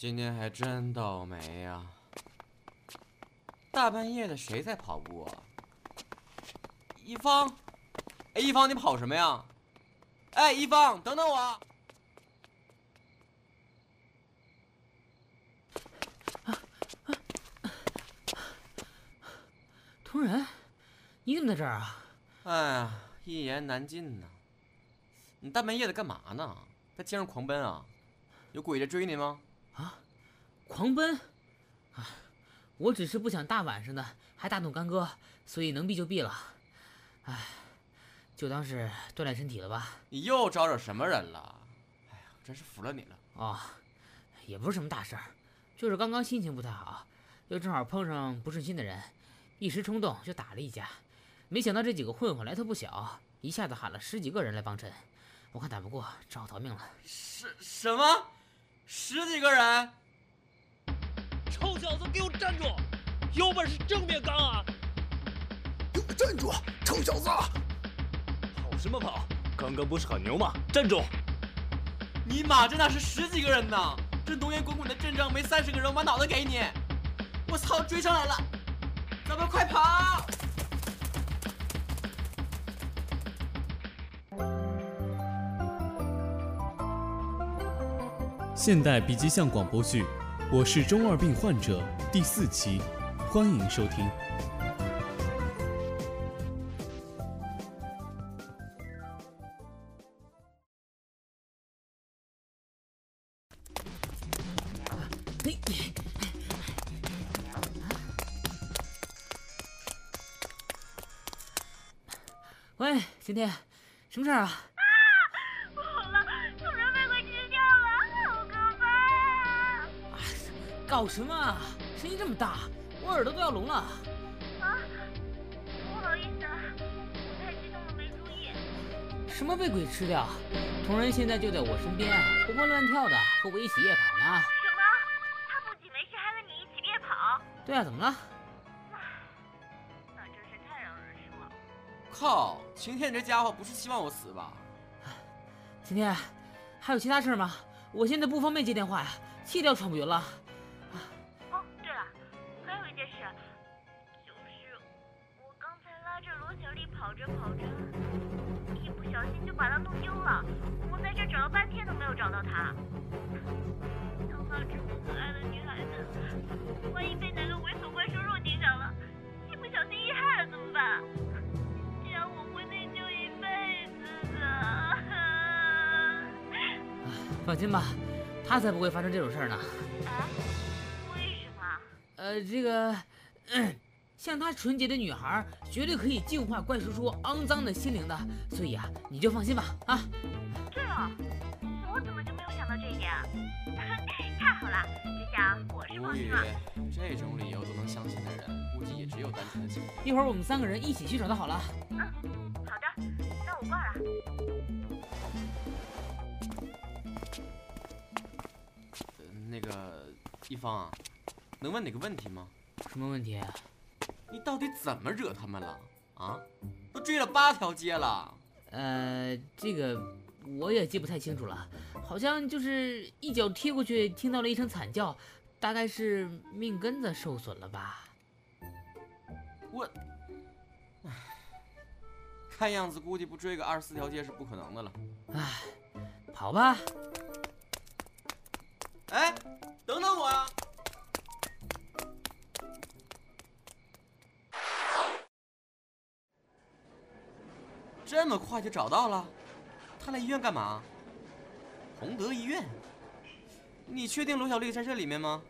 今天还真倒霉呀！大半夜的，谁在跑步啊？一方，哎，一方，你跑什么呀？哎，一方，等等我！同仁，你怎么在这儿啊？哎呀，一言难尽呐！你大半夜的干嘛呢？在街上狂奔啊？有鬼在追你吗？啊，狂奔？啊，我只是不想大晚上的还大动干戈，所以能避就避了。哎，就当是锻炼身体了吧。你又招惹什么人了？哎呀，真是服了你了。哦，也不是什么大事儿，就是刚刚心情不太好，又正好碰上不顺心的人，一时冲动就打了一架。没想到这几个混混来头不小，一下子喊了十几个人来帮衬，我看打不过，只好逃命了。什什么？十几个人？臭小子，给我站住！有本事正面刚啊！给我站住！臭小子！跑什么跑？刚刚不是很牛吗？站住！你妈，这哪是十几个人呢？这浓烟滚滚的阵仗，没三十个人，我把脑袋给你！我操，追上来了！咱们快跑！现代笔记巷广播剧《我是中二病患者》第四期，欢迎收听。喂，晴天，什么事儿啊？搞什么？啊？声音这么大，我耳朵都要聋了。啊！不好意思，啊我太激动了，没注意。什么被鬼吃掉？同仁现在就在我身边，活蹦乱跳的，和我一起夜跑呢。什么？他不仅没事，还跟你一起夜跑？对啊，怎么了？那真是太让人失望。靠！晴天，你这家伙不是希望我死吧？晴天，还有其他事吗？我现在不方便接电话呀，气都要喘不匀了。跑着，一不小心就把它弄丢了。我在这找了半天都没有找到她。像她这么可爱的女孩子，万一被哪个猥琐怪叔叔盯上了，一不小心遇害了怎么办？这样我会内疚一辈子的。放心吧，他才不会发生这种事儿呢。啊，为什么？呃，这个，嗯，像她纯洁的女孩，绝对可以净化怪叔叔肮脏的心灵的。所以啊，你就放心吧，啊。对了，我怎么就没有想到这一点啊？太好了，这下我是放心了。这种理由都能相信的人，估计也只有单纯的情。一会儿我们三个人一起去找他好了。嗯，好的，那我挂了。呃，那个一方啊，能问你个问题吗？什么问题？你到底怎么惹他们了？啊，都追了八条街了。呃，这个我也记不太清楚了，好像就是一脚踢过去，听到了一声惨叫，大概是命根子受损了吧。我，唉，看样子估计不追个二十四条街是不可能的了。唉，跑吧。哎，等等我呀！这么快就找到了？他来医院干嘛？洪德医院？你确定罗小丽在这里面吗？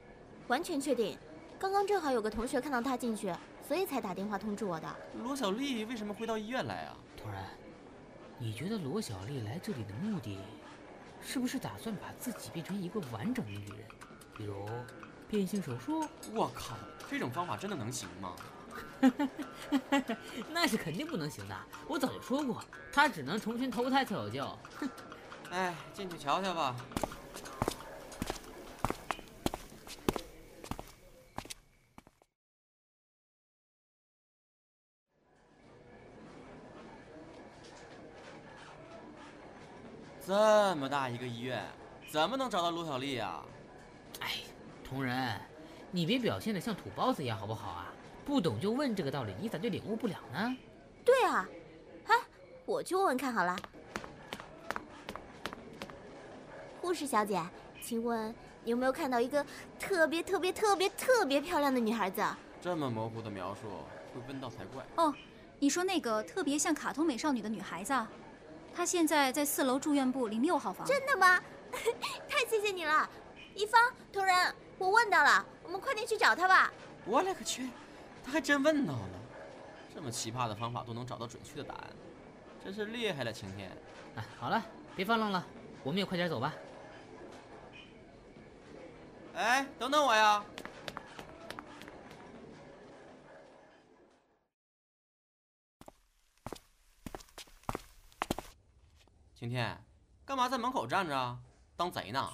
完全确定。刚刚正好有个同学看到她进去，所以才打电话通知我的。罗小丽为什么会到医院来啊？突然，你觉得罗小丽来这里的目的，是不是打算把自己变成一个完整的女人？比如变性手术？我靠，这种方法真的能行吗？那是肯定不能行的。我早就说过，他只能重新投胎才有救。哼！哎，进去瞧瞧吧。这么大一个医院，怎么能找到卢小丽呀？哎，同仁，你别表现的像土包子一样好不好啊？不懂就问这个道理，你咋就领悟不了呢？对啊，哎，我去问问看好了。护士小姐，请问你有没有看到一个特别特别特别特别漂亮的女孩子？这么模糊的描述，会问到才怪。哦，你说那个特别像卡通美少女的女孩子，她现在在四楼住院部零六号房。真的吗？太谢谢你了，一方同仁，我问到了，我们快点去找她吧。我勒个去，他还真问到了，这么奇葩的方法都能找到准确的答案，真是厉害了，晴天。哎，好了，别发愣了，我们也快点走吧。哎，等等我呀！晴天，干嘛在门口站着啊？当贼呢？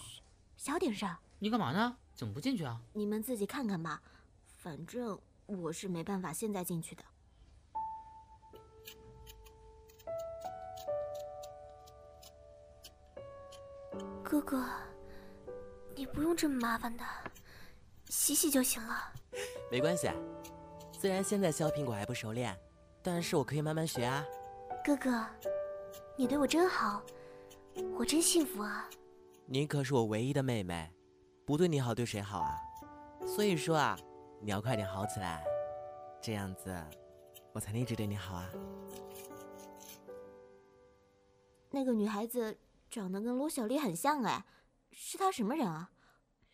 小点声，你干嘛呢？怎么不进去啊？你们自己看看吧，反正我是没办法现在进去的。哥哥，你不用这么麻烦的，洗洗就行了。没关系，虽然现在削苹果还不熟练，但是我可以慢慢学啊。哥哥，你对我真好，我真幸福啊！你可是我唯一的妹妹，不对你好对谁好啊？所以说啊，你要快点好起来，这样子我才能一直对你好啊。那个女孩子长得跟罗小丽很像哎，是她什么人啊？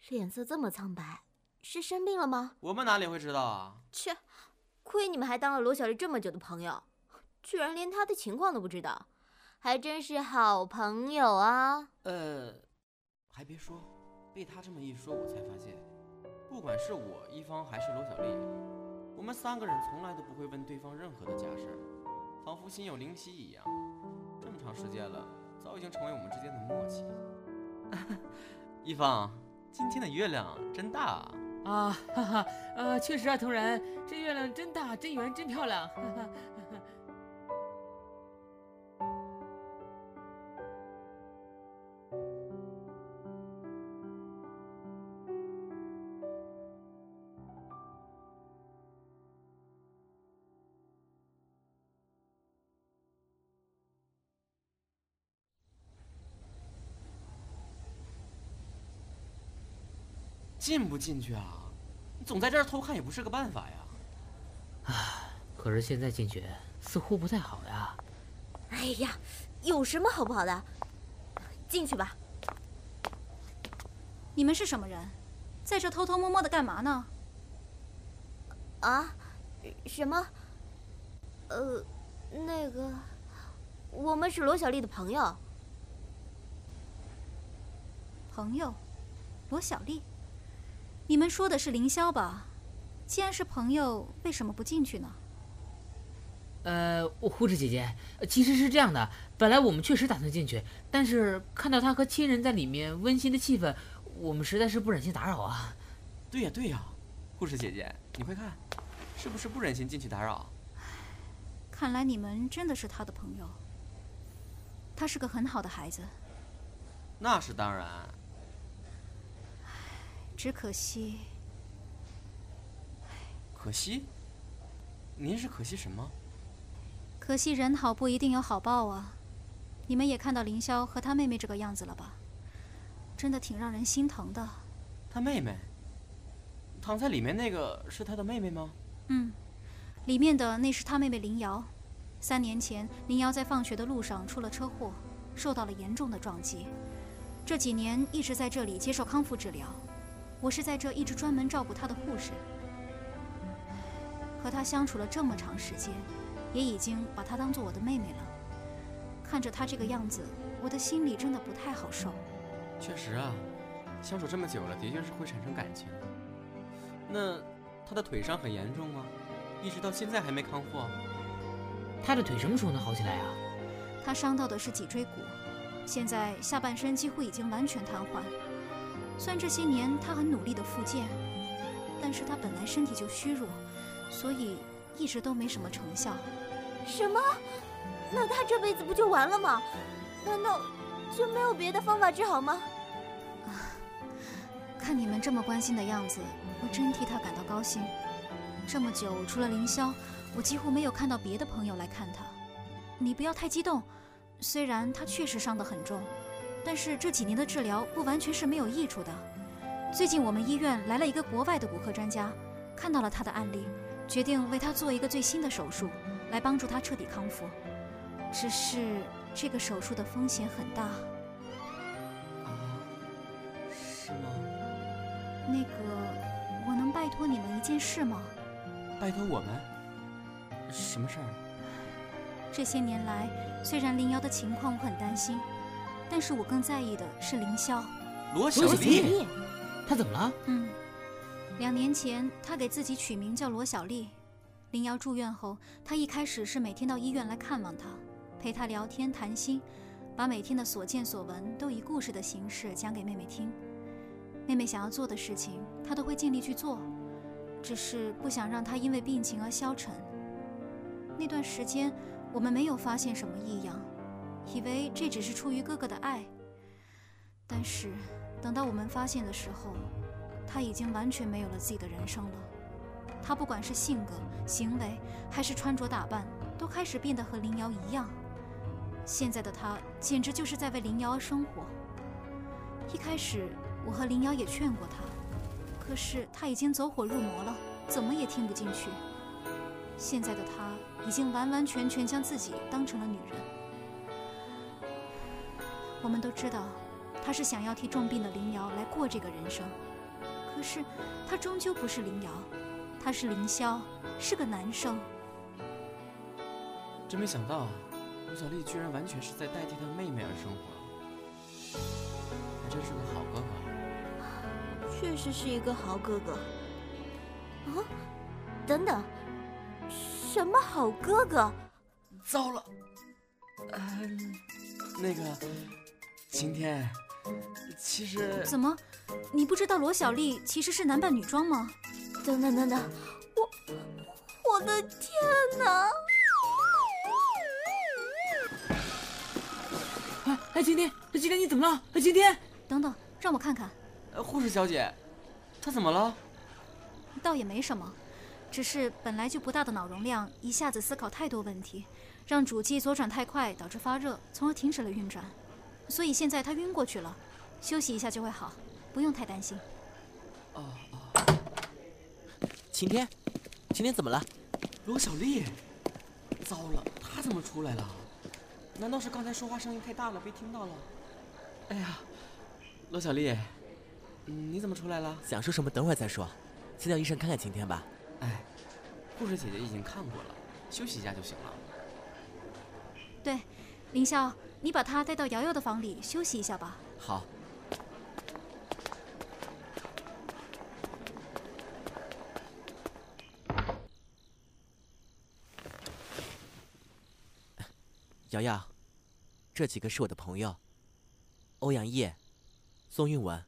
脸色这么苍白，是生病了吗？我们哪里会知道啊？切，亏你们还当了罗小丽这么久的朋友，居然连她的情况都不知道，还真是好朋友啊！呃，还别说，被她这么一说，我才发现，不管是我一方还是罗小丽，我们三个人从来都不会问对方任何的家事，仿佛心有灵犀一样。这么长时间了，早已经成为我们之间的默契。一方，今天的月亮真大啊！啊，哈哈，呃，确实啊，同仁，这月亮真大、真圆、真漂亮。哈哈。进不进去啊？你总在这儿偷看也不是个办法呀。唉，可是现在进去似乎不太好呀。哎呀，有什么好不好的？进去吧。你们是什么人？在这偷偷摸摸的干嘛呢？啊？什么？呃，那个，我们是罗小丽的朋友。朋友，罗小丽。你们说的是凌霄吧？既然是朋友，为什么不进去呢？呃，护士姐姐，其实是这样的，本来我们确实打算进去，但是看到他和亲人在里面温馨的气氛，我们实在是不忍心打扰啊。对呀对呀，护士姐姐，你快看，是不是不忍心进去打扰？看来你们真的是他的朋友。他是个很好的孩子。那是当然。只可惜，可惜，您是可惜什么？可惜人好不一定有好报啊！你们也看到凌霄和他妹妹这个样子了吧？真的挺让人心疼的。他妹妹，躺在里面那个是他的妹妹吗？嗯，里面的那是他妹妹林瑶。三年前，林瑶在放学的路上出了车祸，受到了严重的撞击，这几年一直在这里接受康复治疗。我是在这一直专门照顾她的护士，和她相处了这么长时间，也已经把她当做我的妹妹了。看着她这个样子，我的心里真的不太好受。确实啊，相处这么久了，的确是会产生感情。那她的腿伤很严重吗？一直到现在还没康复？她的腿什么时候能好起来啊？她伤到的是脊椎骨，现在下半身几乎已经完全瘫痪。虽然这些年他很努力的复健，但是他本来身体就虚弱，所以一直都没什么成效。什么？那他这辈子不就完了吗？难道就没有别的方法治好吗？看你们这么关心的样子，我真替他感到高兴。这么久，除了凌霄，我几乎没有看到别的朋友来看他。你不要太激动，虽然他确实伤得很重，但是这几年的治疗不完全是没有益处的。最近我们医院来了一个国外的骨科专家，看到了他的案例，决定为他做一个最新的手术，来帮助他彻底康复。只是这个手术的风险很大。啊，是吗？那个，我能拜托你们一件事吗？拜托我们？什么事儿？这些年来，虽然林瑶的情况我很担心，但是我更在意的是凌霄。罗小丽，她怎么了？嗯，两年前她给自己取名叫罗小丽。林瑶住院后，她一开始是每天到医院来看望她。陪她聊天谈心，把每天的所见所闻都以故事的形式讲给妹妹听。妹妹想要做的事情，她都会尽力去做，只是不想让她因为病情而消沉。那段时间，我们没有发现什么异样，以为这只是出于哥哥的爱。但是，等到我们发现的时候，他已经完全没有了自己的人生了。他不管是性格、行为，还是穿着打扮，都开始变得和林瑶一样。现在的他简直就是在为林瑶而生活。一开始，我和林瑶也劝过他，可是他已经走火入魔了，怎么也听不进去。现在的他已经完完全全将自己当成了女人。我们都知道，他是想要替重病的林瑶来过这个人生，可是他终究不是林瑶，他是凌霄，是个男生。真没想到。吴小丽居然完全是在代替她妹妹而生活，还真是个好哥哥。确实是一个好哥哥。啊，等等，什么好哥哥？糟了，嗯，那个晴天，其实怎么，你不知道罗小丽其实是男扮女装吗？等等等等，我我的天哪！哎哎，今天，今天你怎么了？哎，今天，等等，让我看看。呃，护士小姐，她怎么了？倒也没什么，只是本来就不大的脑容量，一下子思考太多问题，让主机左转太快，导致发热，从而停止了运转。所以现在他晕过去了，休息一下就会好，不用太担心。哦哦。晴天，晴天怎么了？罗小丽，糟了，她怎么出来了？难道是刚才说话声音太大了，被听到了？哎呀，罗小丽，你怎么出来了？想说什么等会儿再说，先叫医生看看晴天吧。哎，护士姐姐已经看过了，休息一下就行了。对，凌霄，你把他带到瑶瑶的房里休息一下吧。好。瑶瑶。这几个是我的朋友，欧阳烨、宋韵文。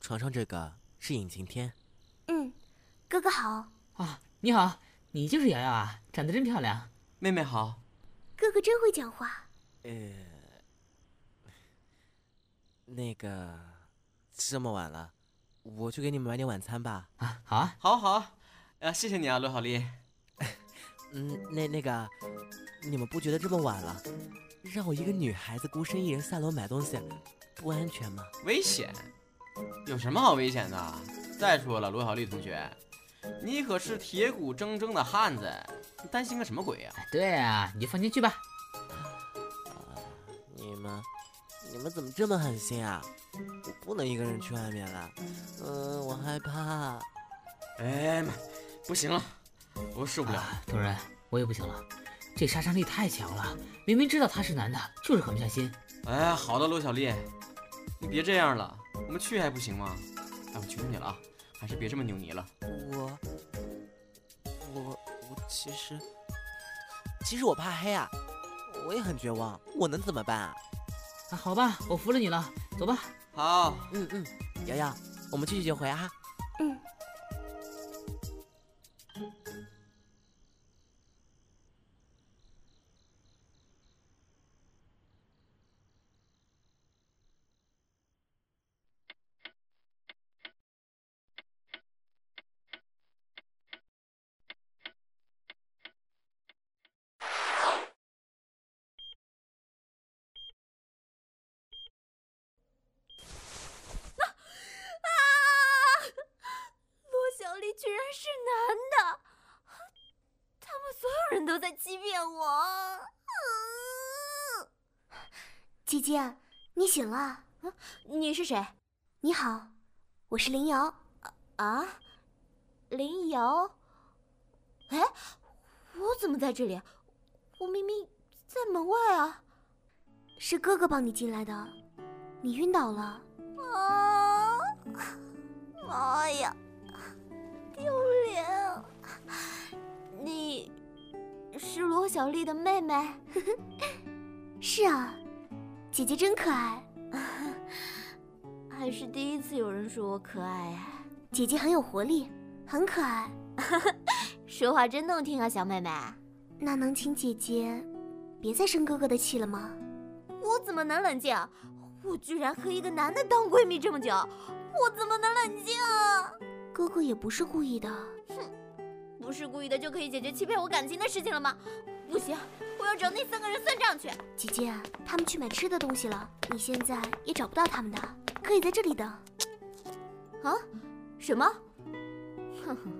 床上这个是尹晴天。嗯，哥哥好。啊，你好，你就是瑶瑶啊，长得真漂亮。妹妹好。哥哥真会讲话。呃，那个，这么晚了，我去给你们买点晚餐吧。啊，好啊，好，好，呃，谢谢你啊，罗小丽。嗯，那那个，你们不觉得这么晚了？让我一个女孩子孤身一人下楼买东西，不安全吗？危险？有什么好危险的？再说了，罗小丽同学，你可是铁骨铮铮的汉子，你担心个什么鬼呀？对啊，你就放心去吧。们怎么这么狠心啊？我不能一个人去外面了，嗯，我害怕。哎妈，不行了，我受不了。主任，我也不行了。这杀伤力太强了，明明知道他是男的，就是狠不下心。哎，好的，罗小丽，你别这样了，我们去还不行吗？哎，我求求你了啊，还是别这么扭捏了。我，我，我其实，其实我怕黑啊，我也很绝望，我能怎么办啊？啊，好吧，我服了你了，走吧。好，嗯嗯，瑶瑶，我们去去就回啊。人都在欺骗我。姐姐，你醒了？你是谁？你好，我是林瑶。啊，林瑶。哎，我怎么在这里？我明明在门外啊！是哥哥帮你进来的，你晕倒了。啊！妈呀，你是罗小丽的妹妹？是啊，姐姐真可爱。还是第一次有人说我可爱呀。姐姐很有活力，很可爱。说话真动听啊，小妹妹。那能请姐姐别再生哥哥的气了吗？我怎么能冷静？我居然和一个男的当闺蜜这么久，我怎么能冷静？哥哥也不是故意的。哼，不是故意的就可以解决欺骗我感情的事情了吗？不行，我要找那三个人算账去。姐姐，他们去买吃的东西了，你现在也找不到他们的，可以在这里等。啊？什么？哼哼，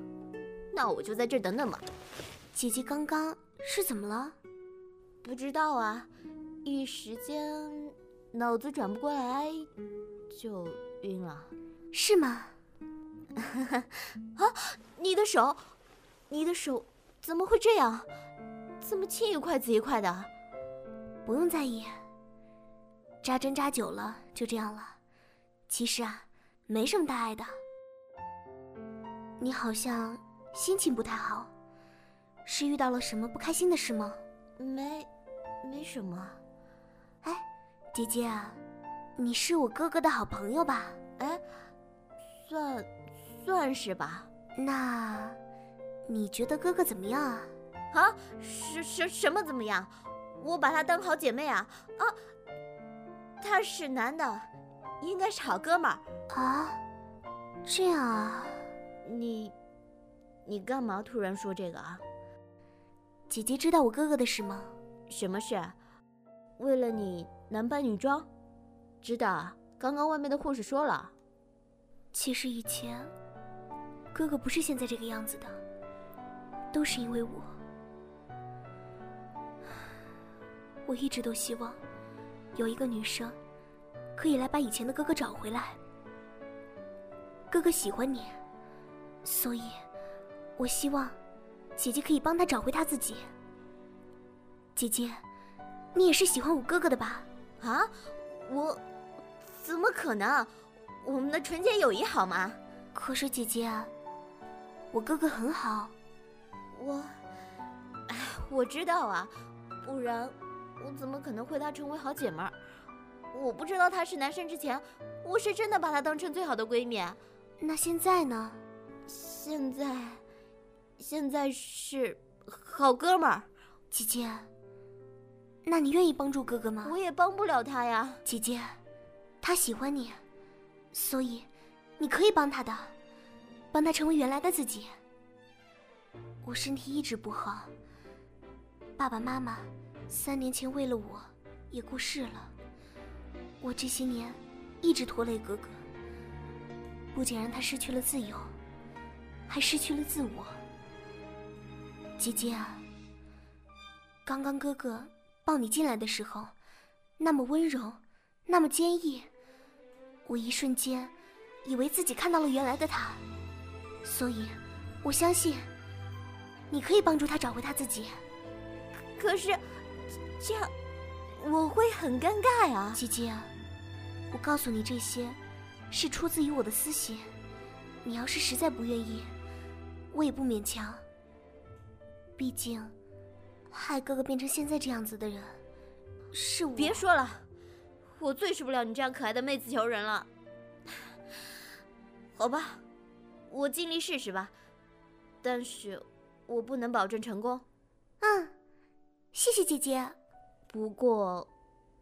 那我就在这等等吧。姐姐刚刚。是怎么了？不知道啊，一时间脑子转不过来，就晕了。是吗？啊，你的手，你的手怎么会这样？怎么青一块紫一块的？不用在意，扎针扎久了就这样了。其实啊，没什么大碍的。你好像心情不太好。是遇到了什么不开心的事吗？没，没什么。哎，姐姐啊，你是我哥哥的好朋友吧？哎，算，算是吧。那，你觉得哥哥怎么样啊？啊？什什什么怎么样？我把他当好姐妹啊！啊，他是男的，应该是好哥们儿啊。这样啊？你，你干嘛突然说这个啊？姐姐知道我哥哥的事吗？什么事？为了你男扮女装？知道。刚刚外面的护士说了。其实以前，哥哥不是现在这个样子的，都是因为我。我一直都希望有一个女生可以来把以前的哥哥找回来。哥哥喜欢你，所以，我希望。姐姐可以帮他找回他自己。姐姐，你也是喜欢我哥哥的吧？啊，我怎么可能？我们的纯洁友谊好吗？可是姐姐，我哥哥很好。我，哎，我知道啊，不然我怎么可能会他成为好姐们儿？我不知道他是男生之前，我是真的把他当成最好的闺蜜。那现在呢？现在。现在是好哥们儿，姐姐。那你愿意帮助哥哥吗？我也帮不了他呀，姐姐。他喜欢你，所以你可以帮他的，帮他成为原来的自己。我身体一直不好，爸爸妈妈三年前为了我也过世了。我这些年一直拖累哥哥，不仅让他失去了自由，还失去了自我。姐姐啊，刚刚哥哥抱你进来的时候，那么温柔，那么坚毅，我一瞬间以为自己看到了原来的他，所以，我相信你可以帮助他找回他自己。可是，这样我会很尴尬呀，姐姐。我告诉你这些，是出自于我的私心。你要是实在不愿意，我也不勉强。毕竟，害哥哥变成现在这样子的人，是我。别说了，我最受不了你这样可爱的妹子求人了。好吧，我尽力试试吧，但是我不能保证成功。嗯，谢谢姐姐。不过，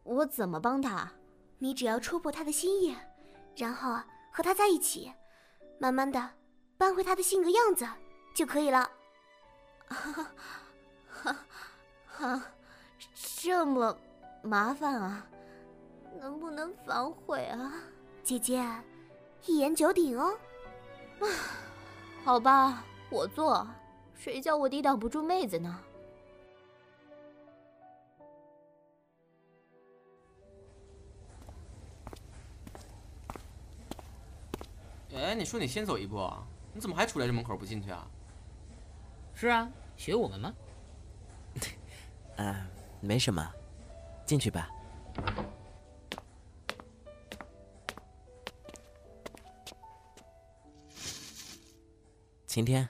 我怎么帮他？你只要戳破他的心意，然后和他在一起，慢慢的扳回他的性格样子就可以了。哈，哈，哈，这么麻烦啊？能不能反悔啊？姐姐，一言九鼎哦。啊，好吧，我做，谁叫我抵挡不住妹子呢？哎，你说你先走一步，你怎么还杵在这门口不进去啊？是啊，学我们吗？没什么，进去吧。晴天，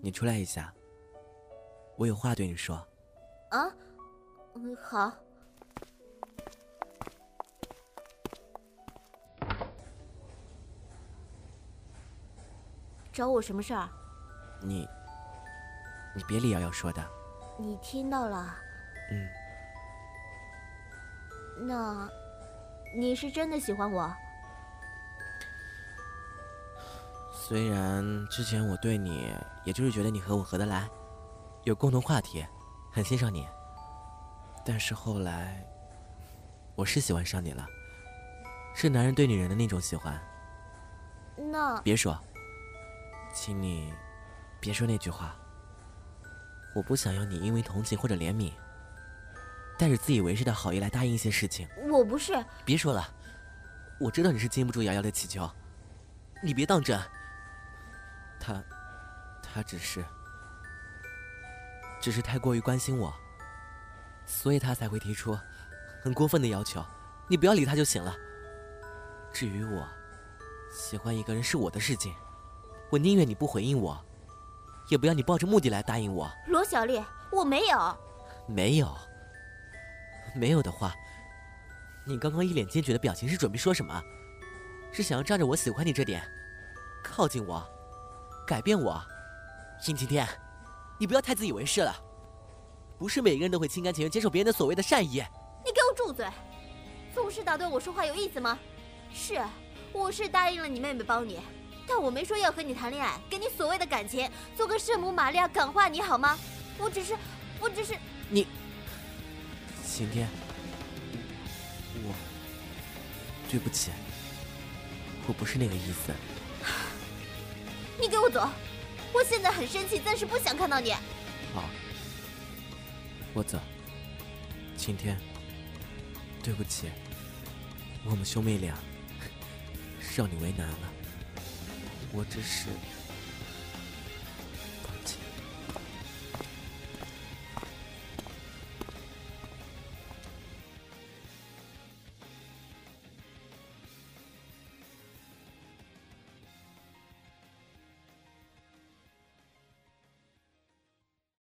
你出来一下，我有话对你说。啊，嗯，好。找我什么事儿？你，你别理瑶瑶说的。你听到了？嗯。那，你是真的喜欢我？虽然之前我对你，也就是觉得你和我合得来，有共同话题，很欣赏你。但是后来，我是喜欢上你了，是男人对女人的那种喜欢。那别说，请你别说那句话。我不想要你因为同情或者怜悯，带着自以为是的好意来答应一些事情。我不是。别说了，我知道你是经不住瑶瑶的乞求，你别当真。他，他只是，只是太过于关心我，所以他才会提出很过分的要求。你不要理他就行了。至于我，喜欢一个人是我的事情，我宁愿你不回应我，也不要你抱着目的来答应我。罗小丽，我没有。没有。没有的话，你刚刚一脸坚决的表情是准备说什么？是想要仗着我喜欢你这点，靠近我？改变我，殷晴天，你不要太自以为是了。不是每个人都会心甘情愿接受别人的所谓的善意。你给我住嘴！总是打断我说话有意思吗？是，我是答应了你妹妹帮你，但我没说要和你谈恋爱，给你所谓的感情，做个圣母玛利亚感化你好吗？我只是，我只是你，晴天，我对不起，我不是那个意思。你给我走！我现在很生气，暂时不想看到你。好，我走。晴天，对不起，我们兄妹俩 让你为难了。我只是。